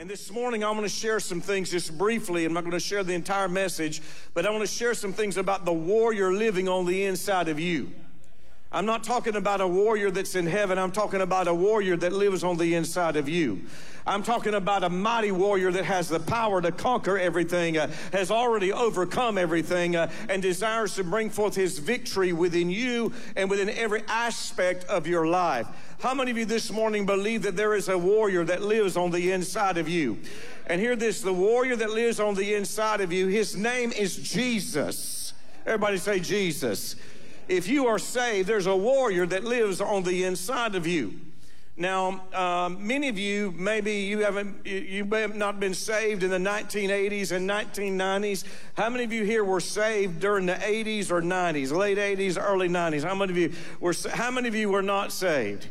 And this morning, I'm going to share some things just briefly. I'm not going to share the entire message, but I want to share some things about the warrior living on the inside of you. I'm not talking about a warrior that's in heaven. I'm talking about a warrior that lives on the inside of you. I'm talking about a mighty warrior that has the power to conquer everything, uh, has already overcome everything, uh, and desires to bring forth his victory within you and within every aspect of your life. How many of you this morning believe that there is a warrior that lives on the inside of you? And hear this the warrior that lives on the inside of you, his name is Jesus. Everybody say Jesus. If you are saved, there's a warrior that lives on the inside of you. Now, um, many of you, maybe you haven't, you, may have not been saved in the 1980s and 1990s. How many of you here were saved during the 80s or 90s, late 80s, early 90s? How many of you were, how many of you were not saved?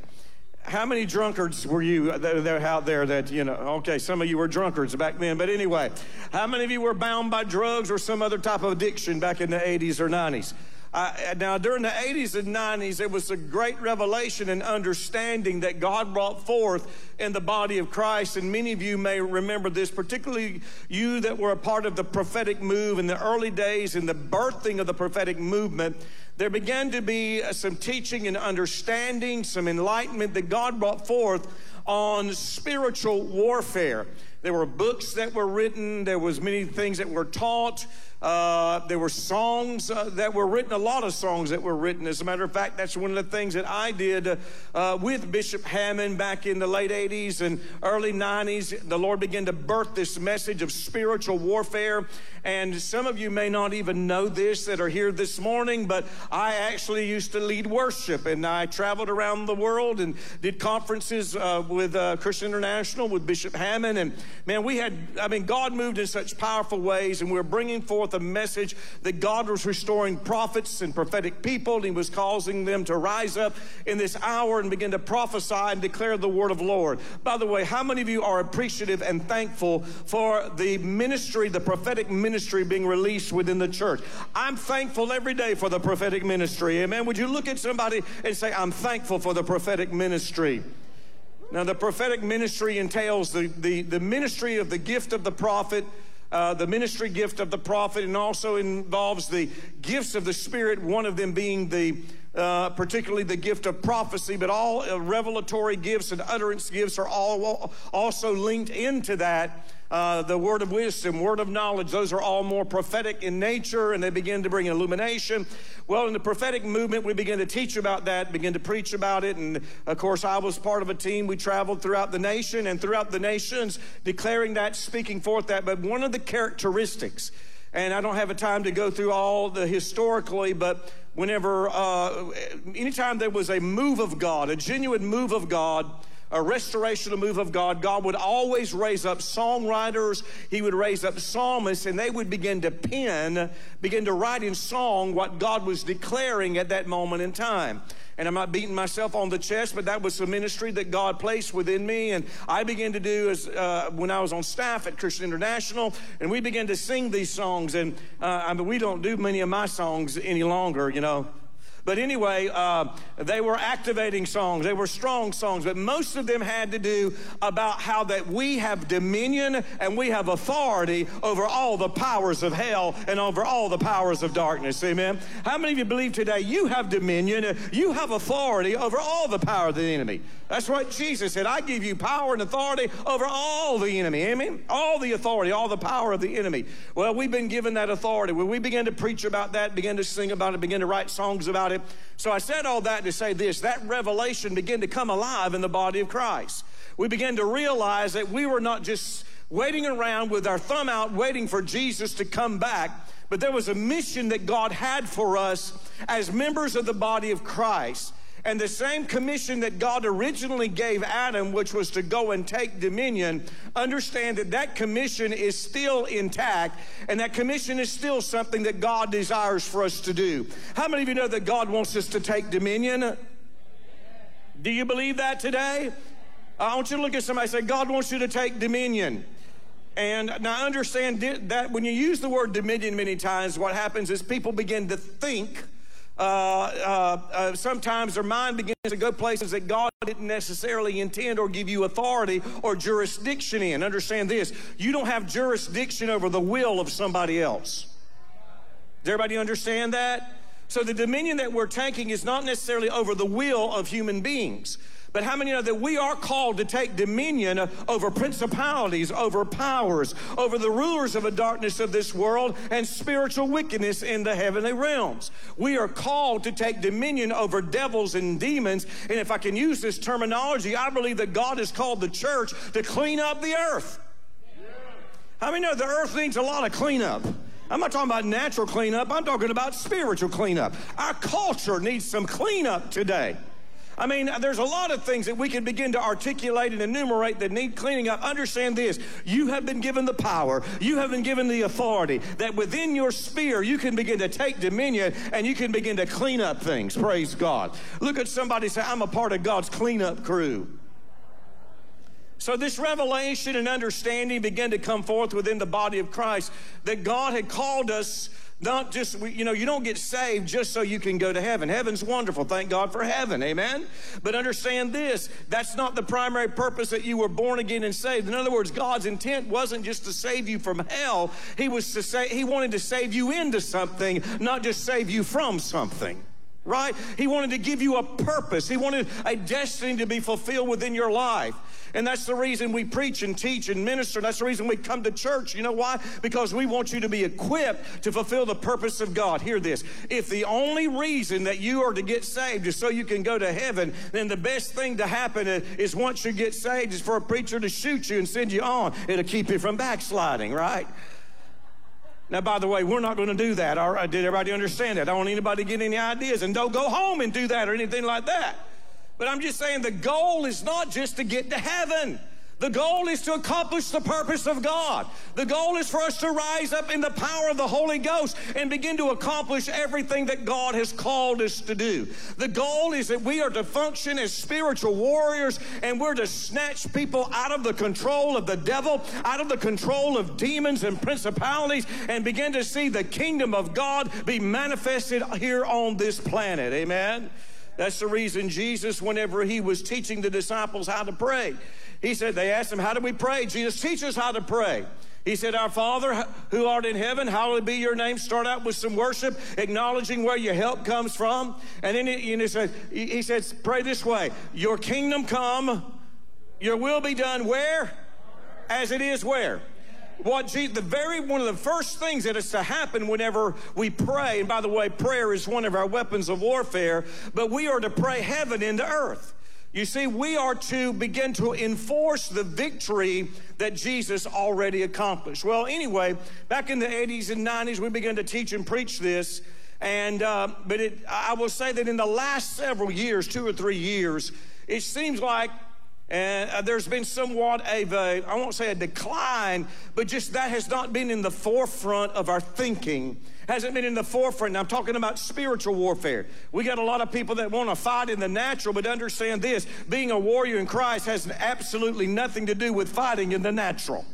How many drunkards were you that out there that, you know, okay, some of you were drunkards back then, but anyway, how many of you were bound by drugs or some other type of addiction back in the 80s or 90s? Uh, now, during the 80s and 90s, it was a great revelation and understanding that God brought forth in the body of Christ. And many of you may remember this, particularly you that were a part of the prophetic move in the early days in the birthing of the prophetic movement. There began to be uh, some teaching and understanding, some enlightenment that God brought forth on spiritual warfare. There were books that were written, there was many things that were taught. Uh, there were songs uh, that were written, a lot of songs that were written. As a matter of fact, that's one of the things that I did uh, with Bishop Hamon back in the late 80s and early 90s. The Lord began to birth this message of spiritual warfare. And some of you may not even know this that are here this morning, but I actually used to lead worship and I traveled around the world and did conferences uh, with uh, Christian International with Bishop Hamon. And man, we had, I mean, God moved in such powerful ways and we were bringing forth forth a message that God was restoring prophets and prophetic people, and He was causing them to rise up in this hour and begin to prophesy and declare the word of Lord. By the way, how many of you are appreciative and thankful for the ministry, the prophetic ministry being released within the church? I'm thankful every day for the prophetic ministry. Amen. Would you look at somebody and say, I'm thankful for the prophetic ministry? Now, the prophetic ministry entails the, the, the ministry of the gift of the prophet, uh, the ministry gift of the prophet and also involves the gifts of the Spirit, one of them being the uh, particularly the gift of prophecy, but all uh, revelatory gifts and utterance gifts are all also linked into that. Uh, the word of wisdom, word of knowledge, those are all more prophetic in nature and they begin to bring illumination. Well, in the prophetic movement, we begin to teach about that, begin to preach about it. And of course, I was part of a team. We traveled throughout the nation and throughout the nations, declaring that, speaking forth that. But one of the characteristics, and I don't have a time to go through all the historically, but whenever, uh, anytime there was a move of God, a genuine move of God, a restoration, a move of God, God would always raise up songwriters. He would raise up psalmists, and they would begin to pen, begin to write in song what God was declaring at that moment in time. And I'm not beating myself on the chest, but that was the ministry that God placed within me. And I began to do as uh, when I was on staff at Christian International, and we began to sing these songs. And uh, I mean, we don't do many of my songs any longer, you know. But anyway, uh, they were activating songs. They were strong songs, but most of them had to do about how that we have dominion and we have authority over all the powers of hell and over all the powers of darkness. Amen. How many of you believe today you have dominion, you have authority over all the power of the enemy? That's what Jesus said. I give you power and authority over all the enemy. Amen. All the authority, all the power of the enemy. Well, we've been given that authority. When we began to preach about that, began to sing about it, began to write songs about it. So I said all that to say this that revelation began to come alive in the body of Christ. We began to realize that we were not just waiting around with our thumb out, waiting for Jesus to come back, but there was a mission that God had for us as members of the body of Christ. And the same commission that God originally gave Adam, which was to go and take dominion, understand that that commission is still intact and that commission is still something that God desires for us to do. How many of you know that God wants us to take dominion? Do you believe that today? I want you to look at somebody say, God wants you to take dominion. And now understand that when you use the word dominion many times, what happens is people begin to think uh, uh, uh, sometimes their mind begins to go places that God didn't necessarily intend or give you authority or jurisdiction in. Understand this you don't have jurisdiction over the will of somebody else. Does everybody understand that? So the dominion that we're taking is not necessarily over the will of human beings. But how many know that we are called to take dominion over principalities, over powers, over the rulers of the darkness of this world and spiritual wickedness in the heavenly realms? We are called to take dominion over devils and demons. And if I can use this terminology, I believe that God has called the church to clean up the earth. How many know the earth needs a lot of cleanup? I'm not talking about natural cleanup, I'm talking about spiritual cleanup. Our culture needs some cleanup today. I mean, there's a lot of things that we can begin to articulate and enumerate that need cleaning up. Understand this you have been given the power, you have been given the authority that within your sphere you can begin to take dominion and you can begin to clean up things. Praise God. Look at somebody say, I'm a part of God's cleanup crew. So, this revelation and understanding began to come forth within the body of Christ that God had called us not just, you know, you don't get saved just so you can go to heaven. Heaven's wonderful. Thank God for heaven. Amen. But understand this that's not the primary purpose that you were born again and saved. In other words, God's intent wasn't just to save you from hell, He was to say, He wanted to save you into something, not just save you from something right? He wanted to give you a purpose. He wanted a destiny to be fulfilled within your life. And that's the reason we preach and teach and minister. That's the reason we come to church. You know why? Because we want you to be equipped to fulfill the purpose of God. Hear this. If the only reason that you are to get saved is so you can go to heaven, then the best thing to happen is once you get saved is for a preacher to shoot you and send you on. It'll keep you from backsliding, right? Now, by the way, we're not going to do that. All right, did everybody understand that? I don't want anybody to get any ideas and don't go home and do that or anything like that. But I'm just saying the goal is not just to get to heaven. The goal is to accomplish the purpose of God. The goal is for us to rise up in the power of the Holy Ghost and begin to accomplish everything that God has called us to do. The goal is that we are to function as spiritual warriors and we're to snatch people out of the control of the devil, out of the control of demons and principalities, and begin to see the kingdom of God be manifested here on this planet. Amen. That's the reason Jesus, whenever he was teaching the disciples how to pray, he said, they asked him, How do we pray? Jesus, teach us how to pray. He said, Our Father who art in heaven, hallowed be your name. Start out with some worship, acknowledging where your help comes from. And then he, he, said, he says, Pray this way Your kingdom come, your will be done where? As it is where? What Jesus, the very one of the first things that is to happen whenever we pray, and by the way, prayer is one of our weapons of warfare, but we are to pray heaven into earth. You see, we are to begin to enforce the victory that Jesus already accomplished. Well, anyway, back in the 80s and 90s, we began to teach and preach this. And, uh, but it, I will say that in the last several years, two or three years, it seems like and uh, there's been somewhat of a, I won't say a decline, but just that has not been in the forefront of our thinking hasn't been in the forefront. I'm talking about spiritual warfare. We got a lot of people that want to fight in the natural, but understand this being a warrior in Christ has absolutely nothing to do with fighting in the natural.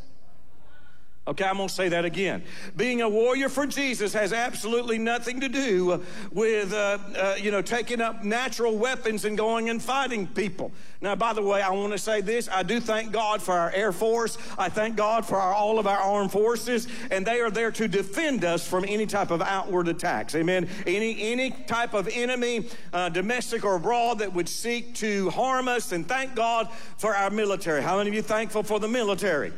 Okay, I'm going to say that again. Being a warrior for Jesus has absolutely nothing to do with, uh, uh, you know, taking up natural weapons and going and fighting people. Now, by the way, I want to say this. I do thank God for our Air Force. I thank God for our, all of our armed forces, and they are there to defend us from any type of outward attacks. Amen. Any, any type of enemy, uh, domestic or abroad, that would seek to harm us, and thank God for our military. How many of you thankful for the military?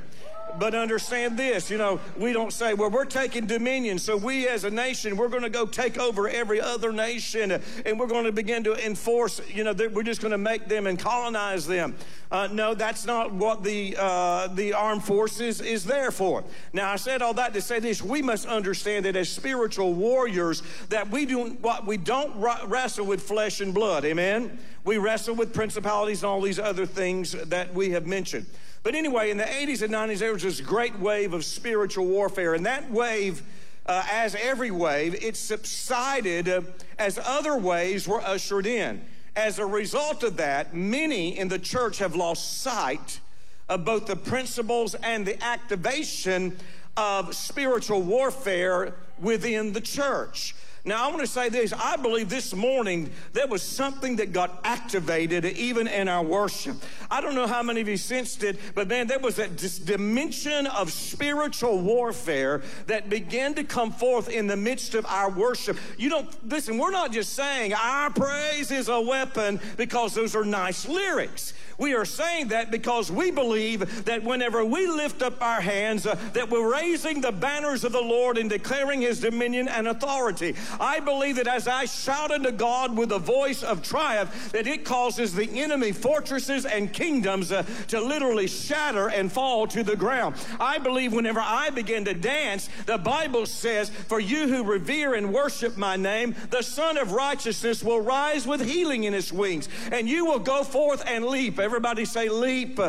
But understand this, you know, we don't say, well, we're taking dominion, so we as a nation, we're going to go take over every other nation and we're going to begin to enforce, you know, we're just going to make them and colonize them. Uh, no, that's not what the, uh, the armed forces is there for. Now, I said all that to say this we must understand that as spiritual warriors, that we do what we don't wrestle with flesh and blood. Amen? We wrestle with principalities and all these other things that we have mentioned. But anyway, in the 80s and 90s, there was this great wave of spiritual warfare. And that wave, uh, as every wave, it subsided uh, as other waves were ushered in. As a result of that, many in the church have lost sight of both the principles and the activation of spiritual warfare within the church. Now, I want to say this. I believe this morning there was something that got activated even in our worship. I don't know how many of you sensed it, but man, there was that dimension of spiritual warfare that began to come forth in the midst of our worship. You don't, listen, we're not just saying our praise is a weapon because those are nice lyrics. We are saying that because we believe that whenever we lift up our hands, uh, that we're raising the banners of the Lord and declaring his dominion and authority. I believe that as I shout unto God with a voice of triumph, that it causes the enemy fortresses and kingdoms uh, to literally shatter and fall to the ground. I believe whenever I begin to dance, the Bible says, For you who revere and worship my name, the Sun of Righteousness will rise with healing in its wings, and you will go forth and leap. Everybody say, leap.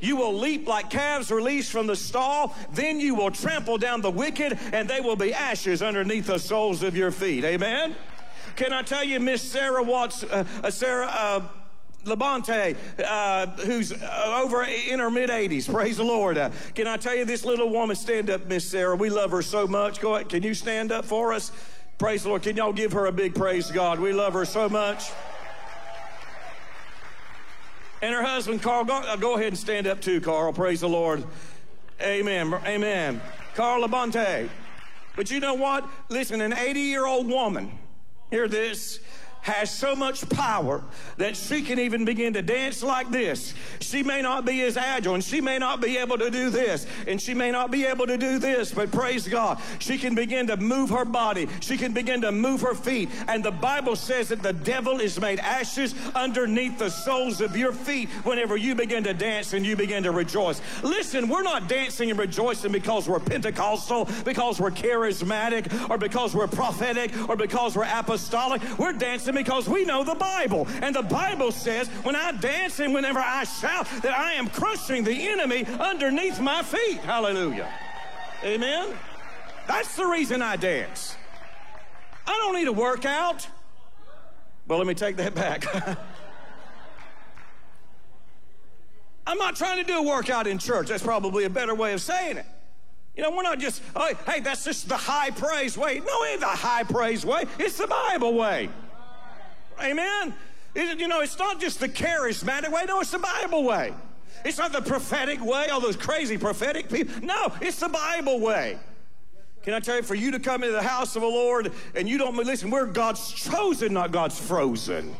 You will leap like calves released from the stall. Then you will trample down the wicked, and they will be ashes underneath the soles of your feet. Amen? Can I tell you, Miss Sarah Watts, uh, uh, Sarah, uh, Labonte, uh, who's uh, over in her mid 80s. Praise the Lord. Uh, can I tell you, this little woman, stand up, Miss Sarah. We love her so much. Go ahead. Can you stand up for us? Praise the Lord. Can y'all give her a big praise, God? We love her so much and her husband, Carl. Go, uh, go ahead and stand up too, Carl. Praise the Lord. Amen. Amen. Carl Labonte. But you know what? Listen, an 80 year old woman, hear this, has so much power that she can even begin to dance like this. She may not be as agile and she may not be able to do this and she may not be able to do this, but praise God, she can begin to move her body. She can begin to move her feet. And the Bible says that the devil is made ashes underneath the soles of your feet whenever you begin to dance and you begin to rejoice. Listen, we're not dancing and rejoicing because we're Pentecostal, because we're charismatic, or because we're prophetic, or because we're apostolic. We're dancing because we know the Bible. And the Bible says, when I dance and whenever I shout, that I am crushing the enemy underneath my feet. Hallelujah. Amen. That's the reason I dance. I don't need a workout. Well, let me take that back. I'm not trying to do a workout in church. That's probably a better way of saying it. You know, we're not just, oh, hey, that's just the high praise way. No, it ain't the high praise way. It's the Bible way. Amen? It, you know, it's not just the charismatic way, no, it's the Bible way. It's not the prophetic way, all those crazy prophetic people. No, it's the Bible way. Can I tell you, for you to come into the house of the Lord and you don't listen, we're God's chosen, not God's frozen.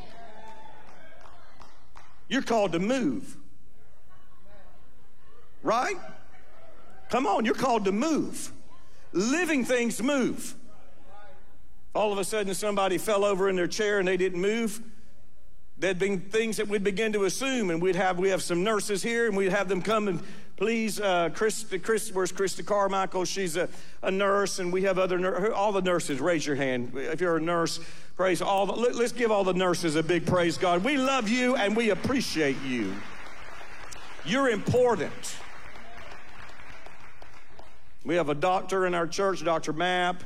You're called to move. Right? Come on, you're called to move. Living things move all of a sudden somebody fell over in their chair and they didn't move, there'd been things that we'd begin to assume, and we'd have we have some nurses here, and we'd have them come and please, uh, Chris, Chris, where's Krista Carmichael? She's a, a nurse, and we have other all the nurses. Raise your hand if you're a nurse. Praise all. The, let's give all the nurses a big praise, God. We love you and we appreciate you. You're important. We have a doctor in our church, Dr. Mapp.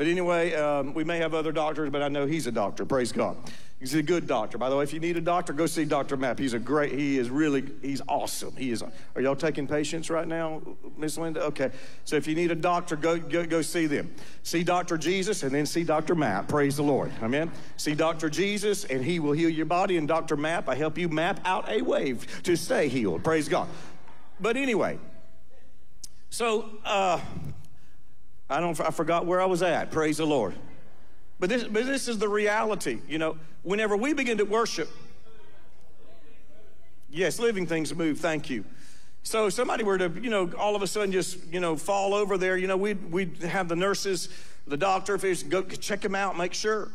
But anyway, um, we may have other doctors, but I know he's a doctor. Praise God. He's a good doctor. By the way, if you need a doctor, go see Dr. Mapp. He's a great, he is really, he's awesome. He is. Are y'all taking patients right now, Miss Linda? Okay. So if you need a doctor, go, go, go see them. See Dr. Jesus and then see Dr. Mapp. Praise the Lord. Amen. See Dr. Jesus and he will heal your body. And Dr. Mapp, I help you map out a way to stay healed. Praise God. But anyway, so, uh, I don't. I forgot where I was at. Praise the Lord. But this, but this is the reality. You know, whenever we begin to worship, yes, living things move. Thank you. So if somebody were to, you know, all of a sudden just, you know, fall over there, you know, we'd, we'd have the nurses, the doctor, if go check them out, make sure.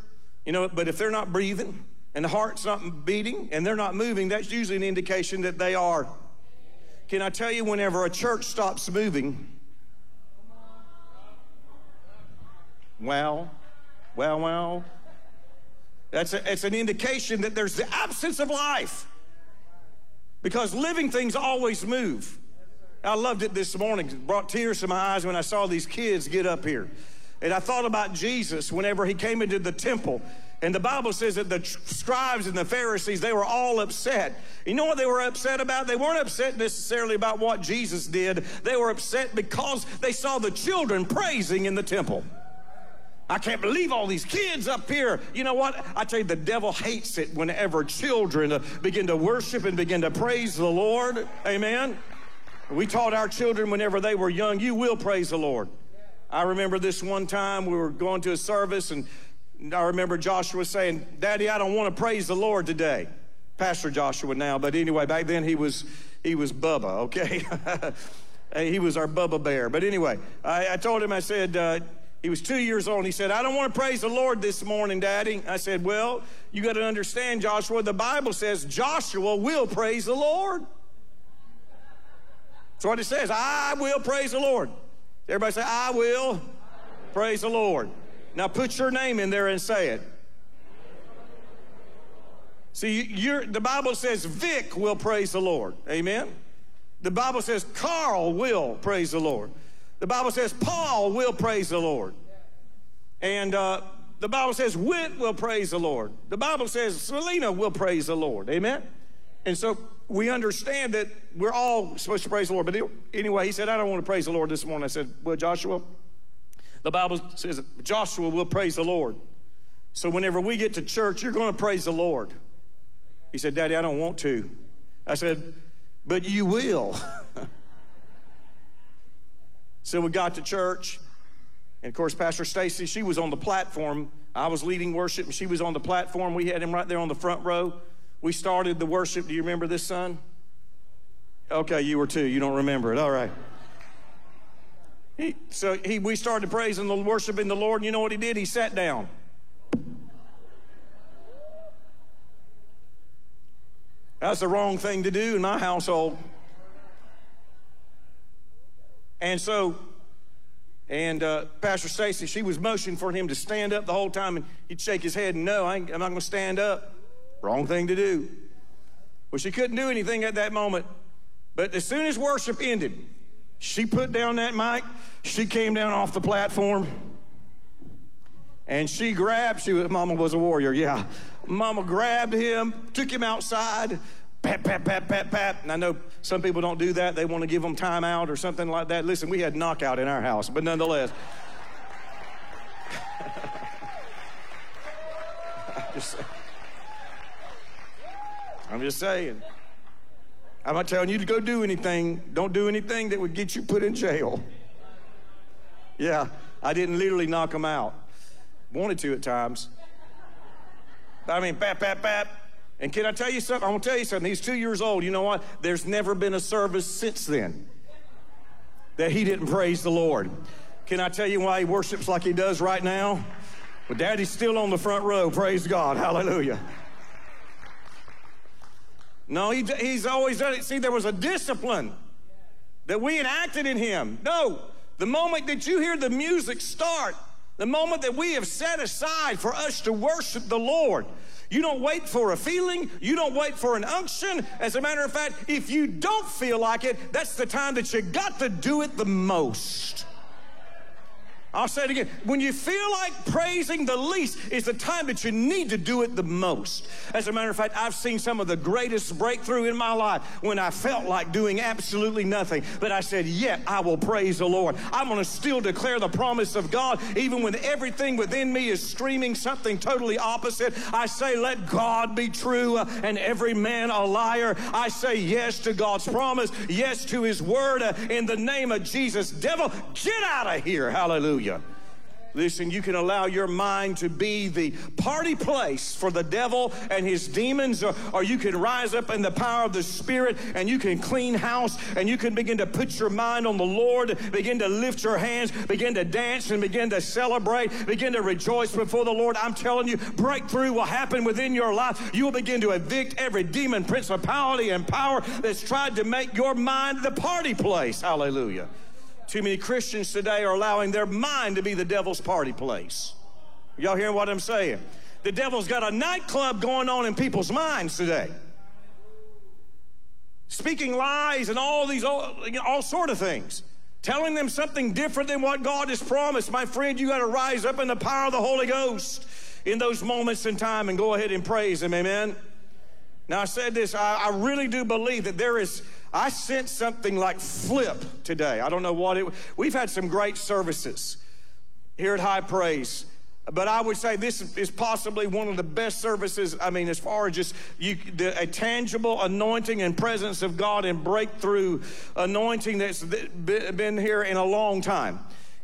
You know, but if they're not breathing and the heart's not beating and they're not moving, that's usually an indication that they are. Can I tell you, whenever a church stops moving, well, well, well, that's a, it's an indication that there's the absence of life because living things always move. I loved it this morning. It brought tears to my eyes when I saw these kids get up here. And I thought about Jesus whenever he came into the temple. And the Bible says that the scribes and the Pharisees, they were all upset. You know what they were upset about? They weren't upset necessarily about what Jesus did. They were upset because they saw the children praising in the temple. I can't believe all these kids up here. You know what? I tell you, the devil hates it whenever children begin to worship and begin to praise the Lord. Amen. We taught our children whenever they were young, you will praise the Lord. I remember this one time we were going to a service, and I remember Joshua saying, Daddy, I don't want to praise the Lord today. Pastor Joshua now, but anyway, back then he was he was Bubba, okay? he was our Bubba Bear. But anyway, I, I told him, I said, uh, he was two years old. And he said, I don't want to praise the Lord this morning, Daddy. I said, Well, you got to understand, Joshua, the Bible says Joshua will praise the Lord. That's what it says. I will praise the Lord. Everybody say, I will praise the Lord. Now put your name in there and say it. See, the Bible says Vic will praise the Lord. Amen. The Bible says Carl will praise the Lord. The Bible says Paul will praise the Lord. And uh, the Bible says Whit will praise the Lord. The Bible says Selena will praise the Lord. Amen? And so we understand that we're all supposed to praise the Lord. But anyway, he said, I don't want to praise the Lord this morning. I said, Well, Joshua, the Bible says Joshua will praise the Lord. So whenever we get to church, you're going to praise the Lord. He said, Daddy, I don't want to. I said, But you will. So we got to church, and of course, Pastor Stacy, she was on the platform. I was leading worship, and she was on the platform. We had him right there on the front row. We started the worship. Do you remember this, son? Okay, you were too. You don't remember it. All right. He, so he, we started praising the worshiping the Lord, and you know what he did? He sat down. That's the wrong thing to do in my household. And so, and uh, Pastor Stacy, she was motioning for him to stand up the whole time, and he'd shake his head, and no, I am not going to stand up. Wrong thing to do. Well, she couldn't do anything at that moment. But as soon as worship ended, she put down that mic, she came down off the platform, and she grabbed, she was, Mama was a warrior, yeah. Mama grabbed him, took him outside, pat, pat, pat, pat, pat. And I know some people don't do that. They want to give them time out or something like that. Listen, we had knockout in our house, but nonetheless. I'm just saying. I'm not telling you to go do anything. Don't do anything that would get you put in jail. Yeah, I didn't literally knock them out. Wanted to at times. I mean, pat, pat, pat. And can I tell you something? I want to tell you something. He's two years old. You know what? There's never been a service since then that he didn't praise the Lord. Can I tell you why he worships like he does right now? But daddy's still on the front row. Praise God. Hallelujah. No, he, he's always done it. See, there was a discipline that we enacted in him. No, the moment that you hear the music start, the moment that we have set aside for us to worship the Lord, you don't wait for a feeling. You don't wait for an unction. As a matter of fact, if you don't feel like it, that's the time that you got to do it the most. I'll say it again. When you feel like praising the least is the time that you need to do it the most. As a matter of fact, I've seen some of the greatest breakthrough in my life when I felt like doing absolutely nothing. But I said, Yet I will praise the Lord. I'm going to still declare the promise of God, even when everything within me is screaming something totally opposite. I say, Let God be true and every man a liar. I say yes to God's promise, yes to His word in the name of Jesus. Devil, get out of here. Hallelujah. Listen, you can allow your mind to be the party place for the devil and his demons, or, or, you can rise up in the power of the Spirit and you can clean house and you can begin to put your mind on the Lord, begin to lift your hands, begin to dance and begin to celebrate, begin to rejoice before the Lord. I'm telling you, breakthrough will happen within your life. You will begin to evict every demon, principality, and power that's tried to make your mind the party place. Hallelujah. Too many Christians today are allowing their mind to be the devil's party place. Y'all hearing what I'm saying? The devil's got a nightclub going on in people's minds today. Speaking lies and all these, all, all sort of things. Telling them something different than what God has promised. My friend, you got to rise up in the power of the Holy Ghost in those moments in time and go ahead and praise Him. Amen. Now, I said this, I, I really do believe that there is I sense something like flip today. I don't know what it We've had some great services here at High Praise. But I would say this is possibly one of the best services. I mean, as far as just you, the, a tangible anointing and presence of God and breakthrough anointing that's been here in a long time.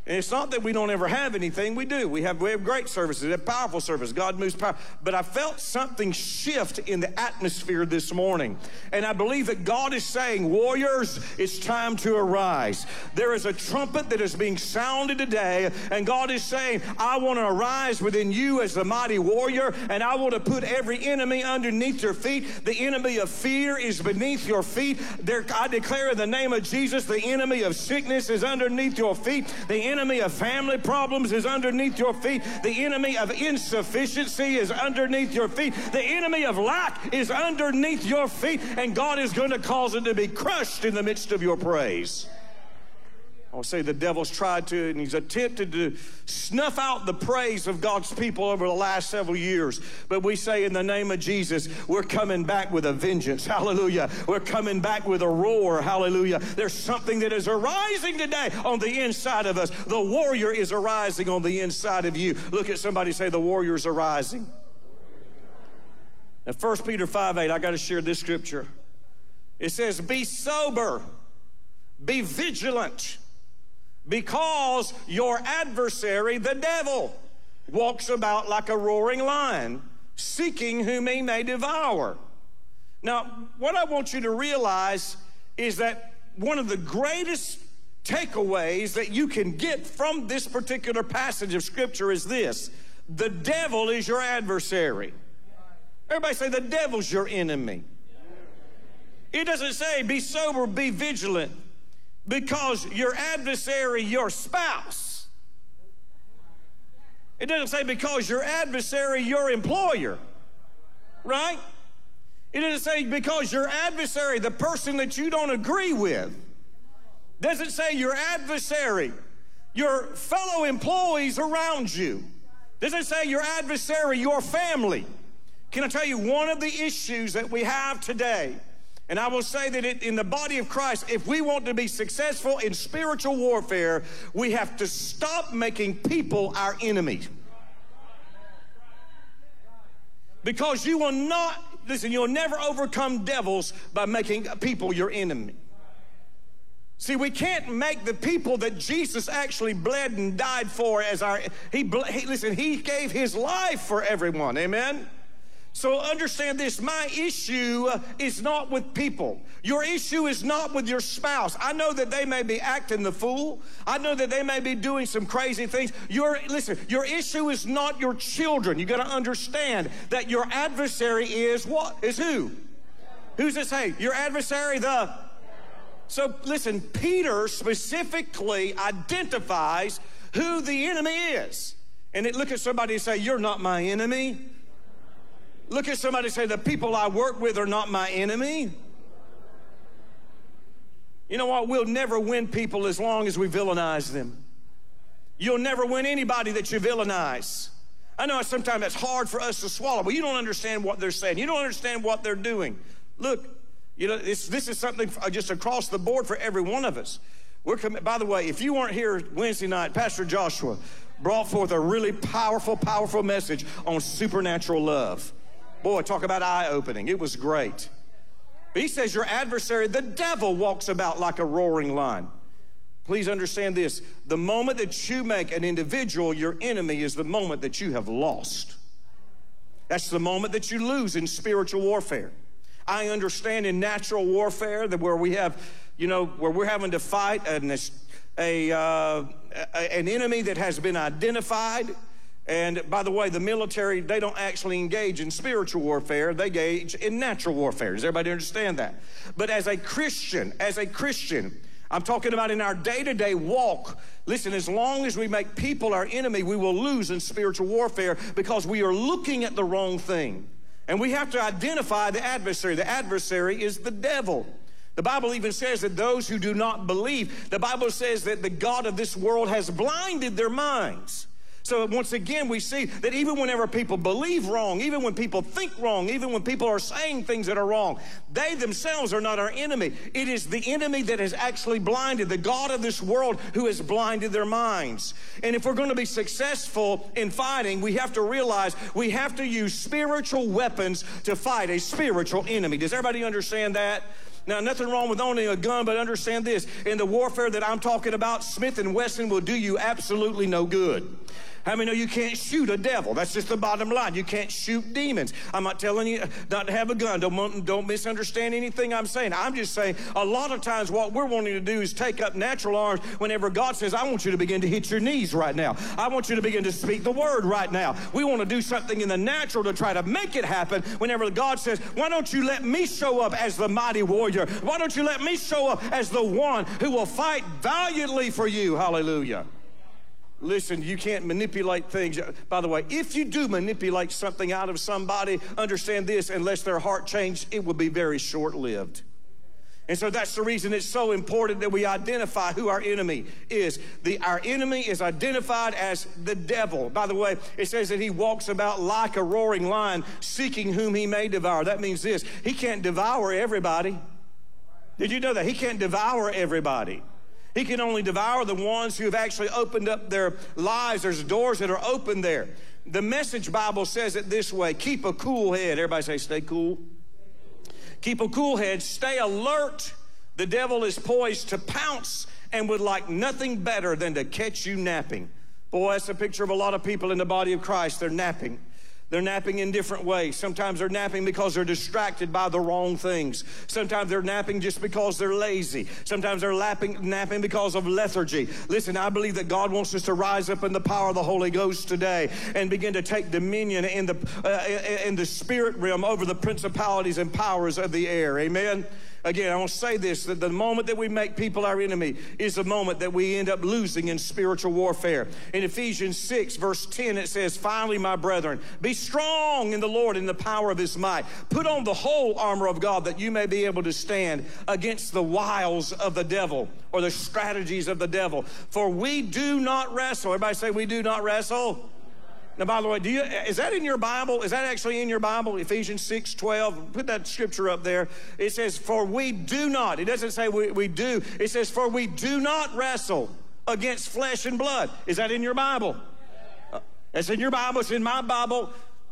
And it's not that we don't ever have anything. We do. We have, we have great services, we have powerful service. God moves power. But I felt something shift in the atmosphere this morning. And I believe that God is saying, Warriors, it's time to arise. There is a trumpet that is being sounded today. And God is saying, I want to arise within you as the mighty warrior. And I want to put every enemy underneath your feet. The enemy of fear is beneath your feet. There, I declare in the name of Jesus, the enemy of sickness is underneath your feet. The enemy of family problems is underneath your feet. The enemy of insufficiency is underneath your feet. The enemy of lack is underneath your feet. And God is going to cause it to be crushed in the midst of your praise. I'll say the devil's tried to, and he's attempted to snuff out the praise of God's people over the last several years. But we say, in the name of Jesus, we're coming back with a vengeance. Hallelujah. We're coming back with a roar. Hallelujah. There's something that is arising today on the inside of us. The warrior is arising on the inside of you. Look at somebody say, The warrior's arising. Now, 1 Peter 5 8, I got to share this scripture. It says, Be sober, be vigilant because your adversary, the devil, walks about like a roaring lion, seeking whom he may devour. Now, what I want you to realize is that one of the greatest takeaways that you can get from this particular passage of Scripture is this the devil is your adversary. Everybody say, the devil's your enemy. It doesn't say, be sober, be vigilant because your adversary, your spouse. It doesn't say because your adversary, your employer, right? It doesn't say because your adversary, the person that you don't agree with. Doesn't say your adversary, your fellow employees around you. Doesn't say your adversary, your family. Can I tell you one of the issues that we have today? And I will say that it, in the body of Christ, if we want to be successful in spiritual warfare, we have to stop making people our enemy. Because you will not, listen, you'll never overcome devils by making people your enemy. See, we can't make the people that Jesus actually bled and died for as our, he, he listen, he gave his life for everyone. Amen? So understand this my issue is not with people. Your issue is not with your spouse. I know that they may be acting the fool. I know that they may be doing some crazy things. Your listen, your issue is not your children. You got to understand that your adversary is what? Is who? Who's this hey? Your adversary the So listen, Peter specifically identifies who the enemy is. And it, look at somebody and say, You're not my enemy. Look at somebody say, The people I work with are not my enemy. You know what? We'll never win people as long as we villainize them. You'll never win anybody that you villainize. I know sometimes it's hard for us to swallow, but you don't understand what they're saying. You don't understand what they're doing. Look, you know, this is something uh, just across the board for every one of us. We're by the way, if you weren't here Wednesday night, Pastor Joshua brought forth a really powerful, powerful message on supernatural love. Boy, talk about eye opening. It was great. But he says, Your adversary, the devil, walks about like a roaring lion. Please understand this. The moment that you make an individual your enemy is the moment that you have lost. That's the moment that you lose in spiritual warfare. I understand in natural warfare that where we have, you know, where we're having to fight an, a, uh, an enemy that has been identified. And by the way, the military, they don't actually engage in spiritual warfare, they engage in natural warfare. Does everybody understand that? But as a Christian, as a Christian, I'm talking about in our day to day walk. Listen, as long as we make people our enemy, we will lose in spiritual warfare because we are looking at the wrong thing. And we have to identify the adversary. The adversary is the devil. The Bible even says that those who do not believe, the Bible says that the God of this world has blinded their minds. So once again, we see that even whenever people believe wrong, even when people think wrong, even when people are saying things that are wrong, they themselves are not our enemy. It is the enemy that has actually blinded, the God of this world who has blinded their minds. And if we're going to be successful in fighting, we have to realize we have to use spiritual weapons to fight a spiritual enemy. Does everybody understand that? Now, nothing wrong with owning a gun, but understand this. In the warfare that I'm talking about, Smith & Wesson will do you absolutely no good. How many know you can't shoot a devil? That's just the bottom line. You can't shoot demons. I'm not telling you not to have a gun. Don't, don't misunderstand anything I'm saying. I'm just saying a lot of times what we're wanting to do is take up natural arms whenever God says, I want you to begin to hit your knees right now. I want you to begin to speak the word right now. We want to do something in the natural to try to make it happen whenever God says, Why don't you let me show up as the mighty warrior? Why don't you let me show up as the one who will fight valiantly for you? Hallelujah. Listen, you can't manipulate things. By the way, if you do manipulate something out of somebody, understand this unless their heart changed, it will be very short lived. And so that's the reason it's so important that we identify who our enemy is. The, our enemy is identified as the devil. By the way, it says that he walks about like a roaring lion, seeking whom he may devour. That means this he can't devour everybody. Did you know that? He can't devour everybody. He can only devour the ones who have actually opened up their lives. There's doors that are open there. The message Bible says it this way keep a cool head. Everybody say, stay cool. Keep a cool head, stay alert. The devil is poised to pounce and would like nothing better than to catch you napping. Boy, that's a picture of a lot of people in the body of Christ. They're napping. They're napping in different ways. Sometimes they're napping because they're distracted by the wrong things. Sometimes they're napping just because they're lazy. Sometimes they're lapping, napping because of lethargy. Listen, I believe that God wants us to rise up in the power of the Holy Ghost today and begin to take dominion in the, uh, in the spirit realm over the principalities and powers of the air. Amen. Again, I want to say this that the moment that we make people our enemy is the moment that we end up losing in spiritual warfare. In Ephesians 6, verse 10, it says, Finally, my brethren, be strong in the Lord in the power of his might. Put on the whole armor of God that you may be able to stand against the wiles of the devil or the strategies of the devil. For we do not wrestle. Everybody say, We do not wrestle. Now, by the way, do you, is that in your Bible? Is that actually in your Bible? Ephesians 6 12. Put that scripture up there. It says, For we do not. It doesn't say we, we do. It says, For we do not wrestle against flesh and blood. Is that in your Bible? Uh, it's in your Bible. It's in my Bible.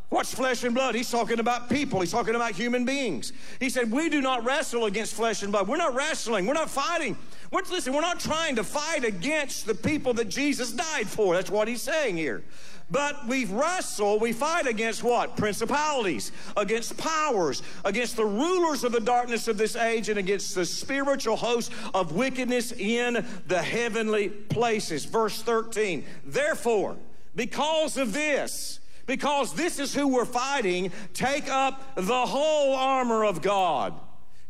What's flesh and blood? He's talking about people. He's talking about human beings. He said, We do not wrestle against flesh and blood. We're not wrestling. We're not fighting. We're, listen, we're not trying to fight against the people that Jesus died for. That's what he's saying here. But we wrestle, we fight against what? Principalities, against powers, against the rulers of the darkness of this age, and against the spiritual host of wickedness in the heavenly places. Verse 13. Therefore, because of this, because this is who we're fighting, take up the whole armor of God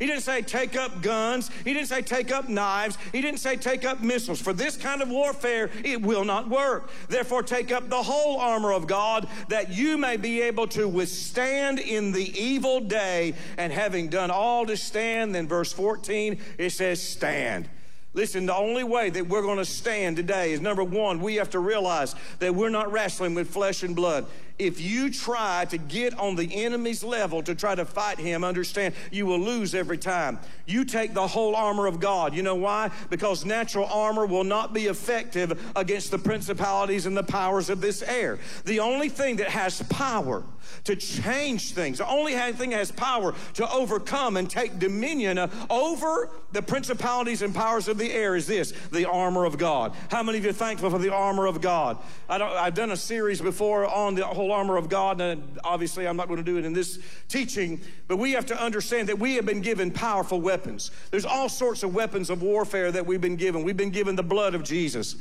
he didn't say take up guns. He didn't say take up knives. He didn't say take up missiles. For this kind of warfare, it will not work. Therefore, take up the whole armor of God that you may be able to withstand in the evil day. And having done all to stand, then verse 14, it says, stand. Listen, the only way that we're going to stand today is number one, we have to realize that we're not wrestling with flesh and blood. If you try to get on the enemy's level to try to fight him, understand you will lose every time. You take the whole armor of God. You know why? Because natural armor will not be effective against the principalities and the powers of this air. The only thing that has power to change things, the only thing that has power to overcome and take dominion over the principalities and powers of the air is this the armor of God. How many of you are thankful for the armor of God? I have done a series before on the whole armor of God, and obviously I'm not going to do it in this teaching, but we have to understand that we have been given powerful weapons. There's all sorts of weapons of warfare that we've been given. We've been given the blood of Jesus.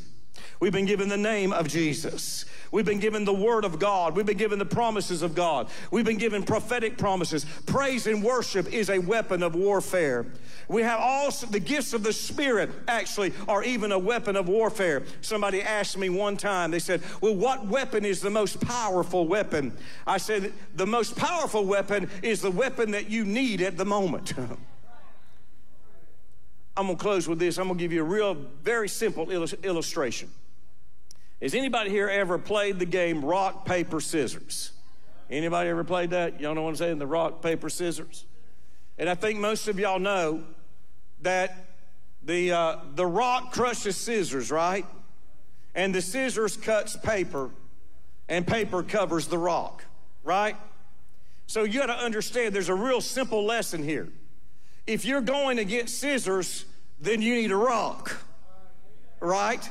We've been given the name of Jesus. We've been given the word of God. We've been given the promises of God. We've been given prophetic promises. Praise and worship is a weapon of warfare. We have all the gifts of the Spirit, actually, are even a weapon of warfare. Somebody asked me one time, they said, Well, what weapon is the most powerful weapon? I said, The most powerful weapon is the weapon that you need at the moment. I'm going to close with this. I'm going to give you a real, very simple illustration. Has anybody here ever played the game rock, paper, scissors? Anybody ever played that? Y'all know what I'm saying? The rock, paper, scissors. And I think most of y'all know that the, uh, the rock crushes scissors, right? And the scissors cuts paper, and paper covers the rock, right? So you got to understand there's a real simple lesson here. If you're going against scissors, then you need a rock, right?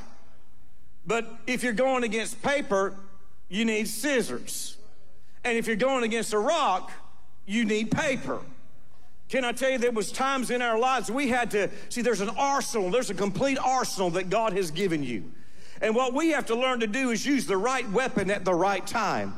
But if you're going against paper, you need scissors. And if you're going against a rock, you need paper. Can I tell you, there was times in our lives we had to see. There's an arsenal. There's a complete arsenal that God has given you, and what we have to learn to do is use the right weapon at the right time.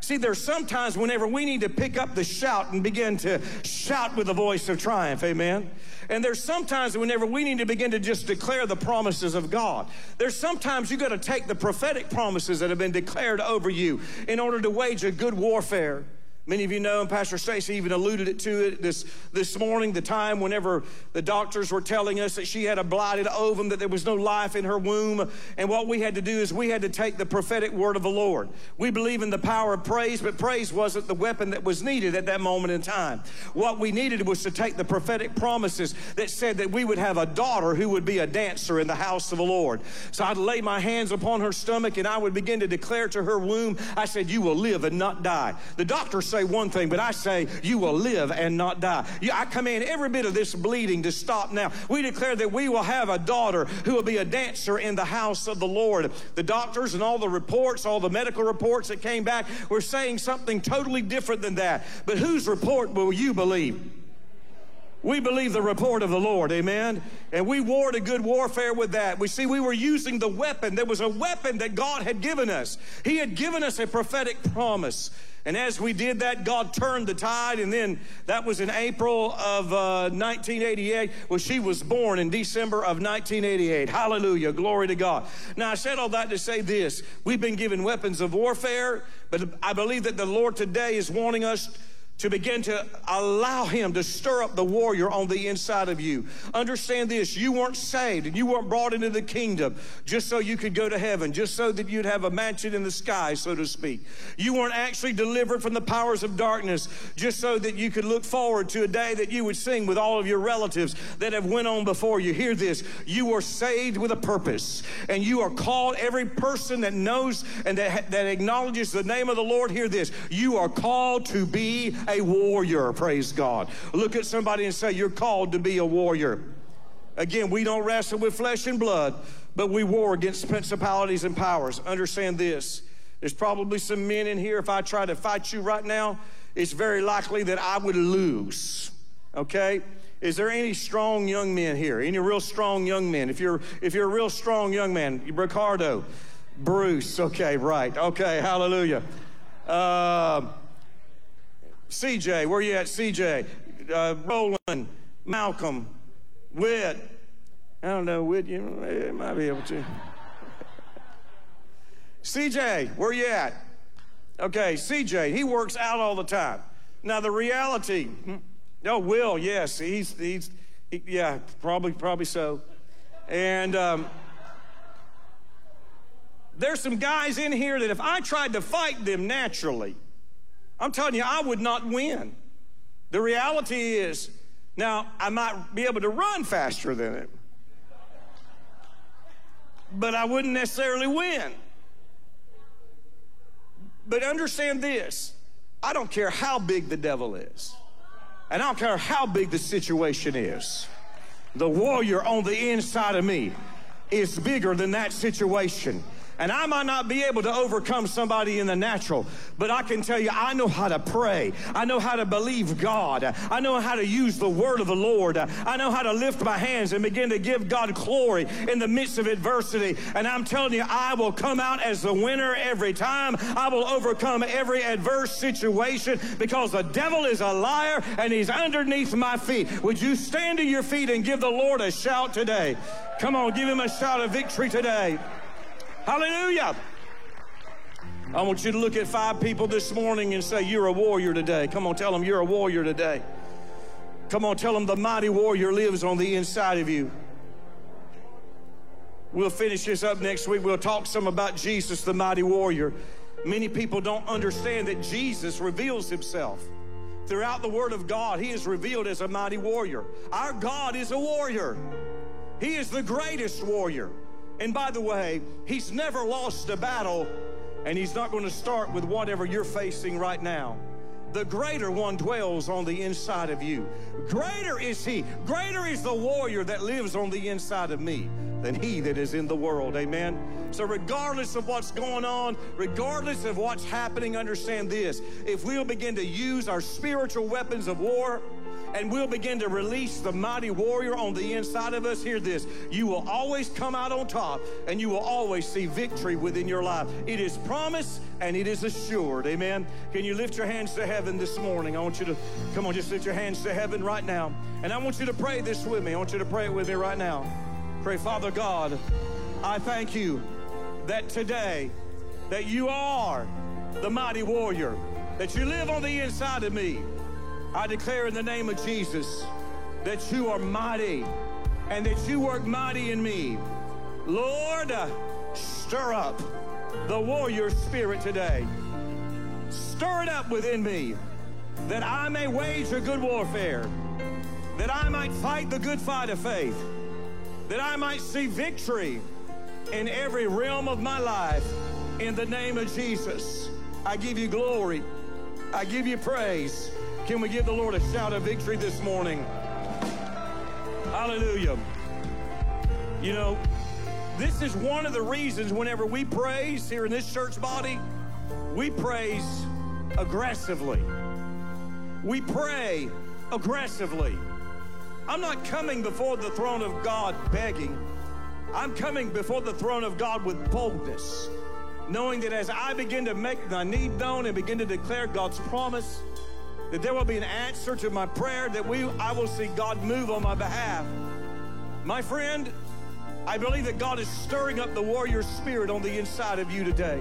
See, there's sometimes whenever we need to pick up the shout and begin to shout with a voice of triumph, amen. And there's sometimes whenever we need to begin to just declare the promises of God. There's sometimes you got to take the prophetic promises that have been declared over you in order to wage a good warfare. Many of you know, and Pastor Stacy even alluded it to it this, this morning, the time whenever the doctors were telling us that she had a blighted ovum, that there was no life in her womb. And what we had to do is we had to take the prophetic word of the Lord. We believe in the power of praise, but praise wasn't the weapon that was needed at that moment in time. What we needed was to take the prophetic promises that said that we would have a daughter who would be a dancer in the house of the Lord. So I'd lay my hands upon her stomach and I would begin to declare to her womb, I said, You will live and not die. The doctor said, say one thing, but I say you will live and not die. I command every bit of this bleeding to stop now. We declare that we will have a daughter who will be a dancer in the house of the Lord. The doctors and all the reports, all the medical reports that came back were saying something totally different than that. But whose report will you believe? We believe the report of the Lord, amen? And we warred a good warfare with that. We see we were using the weapon. There was a weapon that God had given us. He had given us a prophetic promise. And as we did that, God turned the tide. And then that was in April of uh, 1988. Well, she was born in December of 1988. Hallelujah. Glory to God. Now, I said all that to say this we've been given weapons of warfare, but I believe that the Lord today is wanting us to begin to allow Him to stir up the warrior on the inside of you. Understand this you weren't saved and you weren't brought into the kingdom just so you could go to heaven, just so that you'd have a mansion in the sky, so to speak. You weren't actually delivered from the powers of darkness just so that you could look forward to a day that you would sing with all of your relatives that have went on before you. Hear this you were saved with a purpose, and you are called, every person that knows and that, that acknowledges the name of the Lord, hear this you are called to be a warrior, praise God. Look at somebody and say, You're called to be a warrior. Again, we don't wrestle with flesh and blood, but we war against principalities and powers. Understand this. There's probably some men in here, if I try to fight you right now, it's very likely that I would lose. Okay? Is there any strong young men here? Any real strong young men? If you're if you're a real strong young man, Ricardo, Bruce, okay, right. Okay, hallelujah. Uh, CJ, where you at, CJ? Uh, Roland, Malcolm, Whit. I don't know, Whit, you might be able to. CJ, where you at? Okay, CJ, he works out all the time. Now, the reality, hmm, oh, Will, yes, he's, he's he, yeah, probably, probably so. And, um, There's some guys in here that if I tried to fight them naturally, I'm telling you, I would not win. The reality is, now I might be able to run faster than it, but I wouldn't necessarily win. But understand this I don't care how big the devil is, and I don't care how big the situation is. The warrior on the inside of me is bigger than that situation. And I might not be able to overcome somebody in the natural, but I can tell you, I know how to pray. I know how to believe God. I know how to use the word of the Lord. I know how to lift my hands and begin to give God glory in the midst of adversity. And I'm telling you, I will come out as the winner every time. I will overcome every adverse situation because the devil is a liar and he's underneath my feet. Would you stand to your feet and give the Lord a shout today? Come on, give him a shout of victory today. Hallelujah. I want you to look at five people this morning and say, You're a warrior today. Come on, tell them you're a warrior today. Come on, tell them the mighty warrior lives on the inside of you. We'll finish this up next week. We'll talk some about Jesus, the mighty warrior. Many people don't understand that Jesus reveals himself. Throughout the Word of God, He is revealed as a mighty warrior. Our God is a warrior, He is the greatest warrior. And by the way, he's never lost a battle, and he's not going to start with whatever you're facing right now. The greater one dwells on the inside of you. Greater is he. Greater is the warrior that lives on the inside of me than he that is in the world. Amen. So, regardless of what's going on, regardless of what's happening, understand this. If we'll begin to use our spiritual weapons of war, and we'll begin to release the mighty warrior on the inside of us, hear this. You will always come out on top and you will always see victory within your life. It is promised and it is assured. Amen. Can you lift your hands to heaven this morning? I want you to come on, just lift your hands to heaven right now. And I want you to pray this with me. I want you to pray it with me right now. Pray, Father God, I thank you that today that you are the mighty warrior, that you live on the inside of me. I declare in the name of Jesus that you are mighty and that you work mighty in me. Lord, uh, stir up the warrior spirit today. Stir it up within me that I may wage a good warfare, that I might fight the good fight of faith, that I might see victory in every realm of my life. In the name of Jesus, I give you glory. I give you praise. Can we give the Lord a shout of victory this morning? Hallelujah. You know, this is one of the reasons whenever we praise here in this church body, we praise aggressively. We pray aggressively. I'm not coming before the throne of God begging. I'm coming before the throne of God with boldness, knowing that as I begin to make my need known and begin to declare God's promise, that there will be an answer to my prayer, that we, I will see God move on my behalf. My friend, I believe that God is stirring up the warrior spirit on the inside of you today.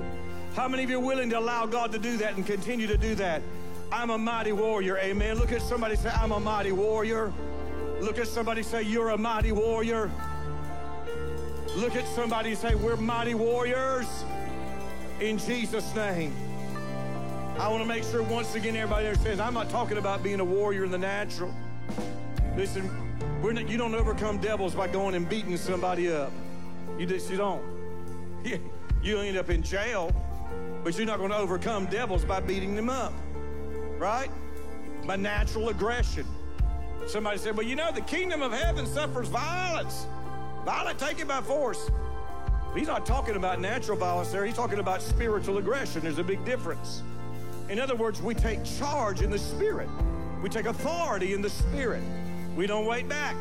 How many of you are willing to allow God to do that and continue to do that? I'm a mighty warrior, amen. Look at somebody say, I'm a mighty warrior. Look at somebody say, You're a mighty warrior. Look at somebody say, We're mighty warriors in Jesus' name. I want to make sure once again everybody understands I'm not talking about being a warrior in the natural. Listen, not, you don't overcome devils by going and beating somebody up. You just you don't. You end up in jail, but you're not going to overcome devils by beating them up, right? By natural aggression. Somebody said, "Well, you know, the kingdom of heaven suffers violence. Violence taken by force." He's not talking about natural violence there. He's talking about spiritual aggression. There's a big difference. In other words, we take charge in the Spirit. We take authority in the Spirit. We don't wait back.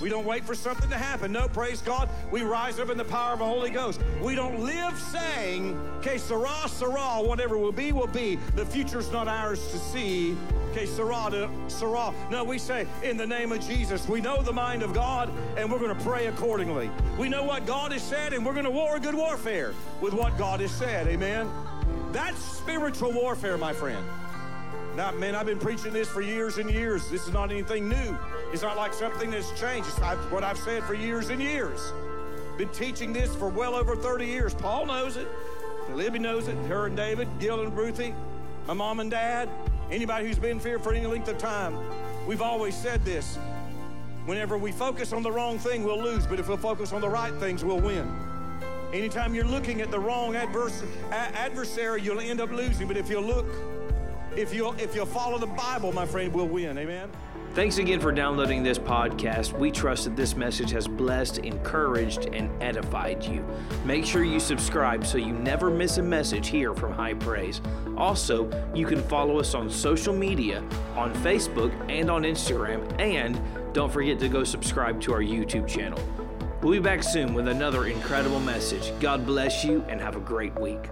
We don't wait for something to happen. No, praise God. We rise up in the power of the Holy Ghost. We don't live saying, okay, sera, sera, whatever will be, will be. The future's not ours to see. Que sera, sera. No, we say, in the name of Jesus, we know the mind of God and we're going to pray accordingly. We know what God has said and we're going to war a good warfare with what God has said. Amen. That's spiritual warfare, my friend. Now, man, I've been preaching this for years and years. This is not anything new. It's not like something that's changed. It's what I've said for years and years. Been teaching this for well over 30 years. Paul knows it. Libby knows it. Her and David, Gil and Ruthie, my mom and dad, anybody who's been here for any length of time. We've always said this. Whenever we focus on the wrong thing, we'll lose. But if we'll focus on the right things, we'll win. Anytime you're looking at the wrong adverse, adversary, you'll end up losing. But if you'll look, if you'll if you'll follow the Bible, my friend, we'll win. Amen. Thanks again for downloading this podcast. We trust that this message has blessed, encouraged, and edified you. Make sure you subscribe so you never miss a message here from High Praise. Also, you can follow us on social media on Facebook and on Instagram, and don't forget to go subscribe to our YouTube channel. We'll be back soon with another incredible message. God bless you and have a great week.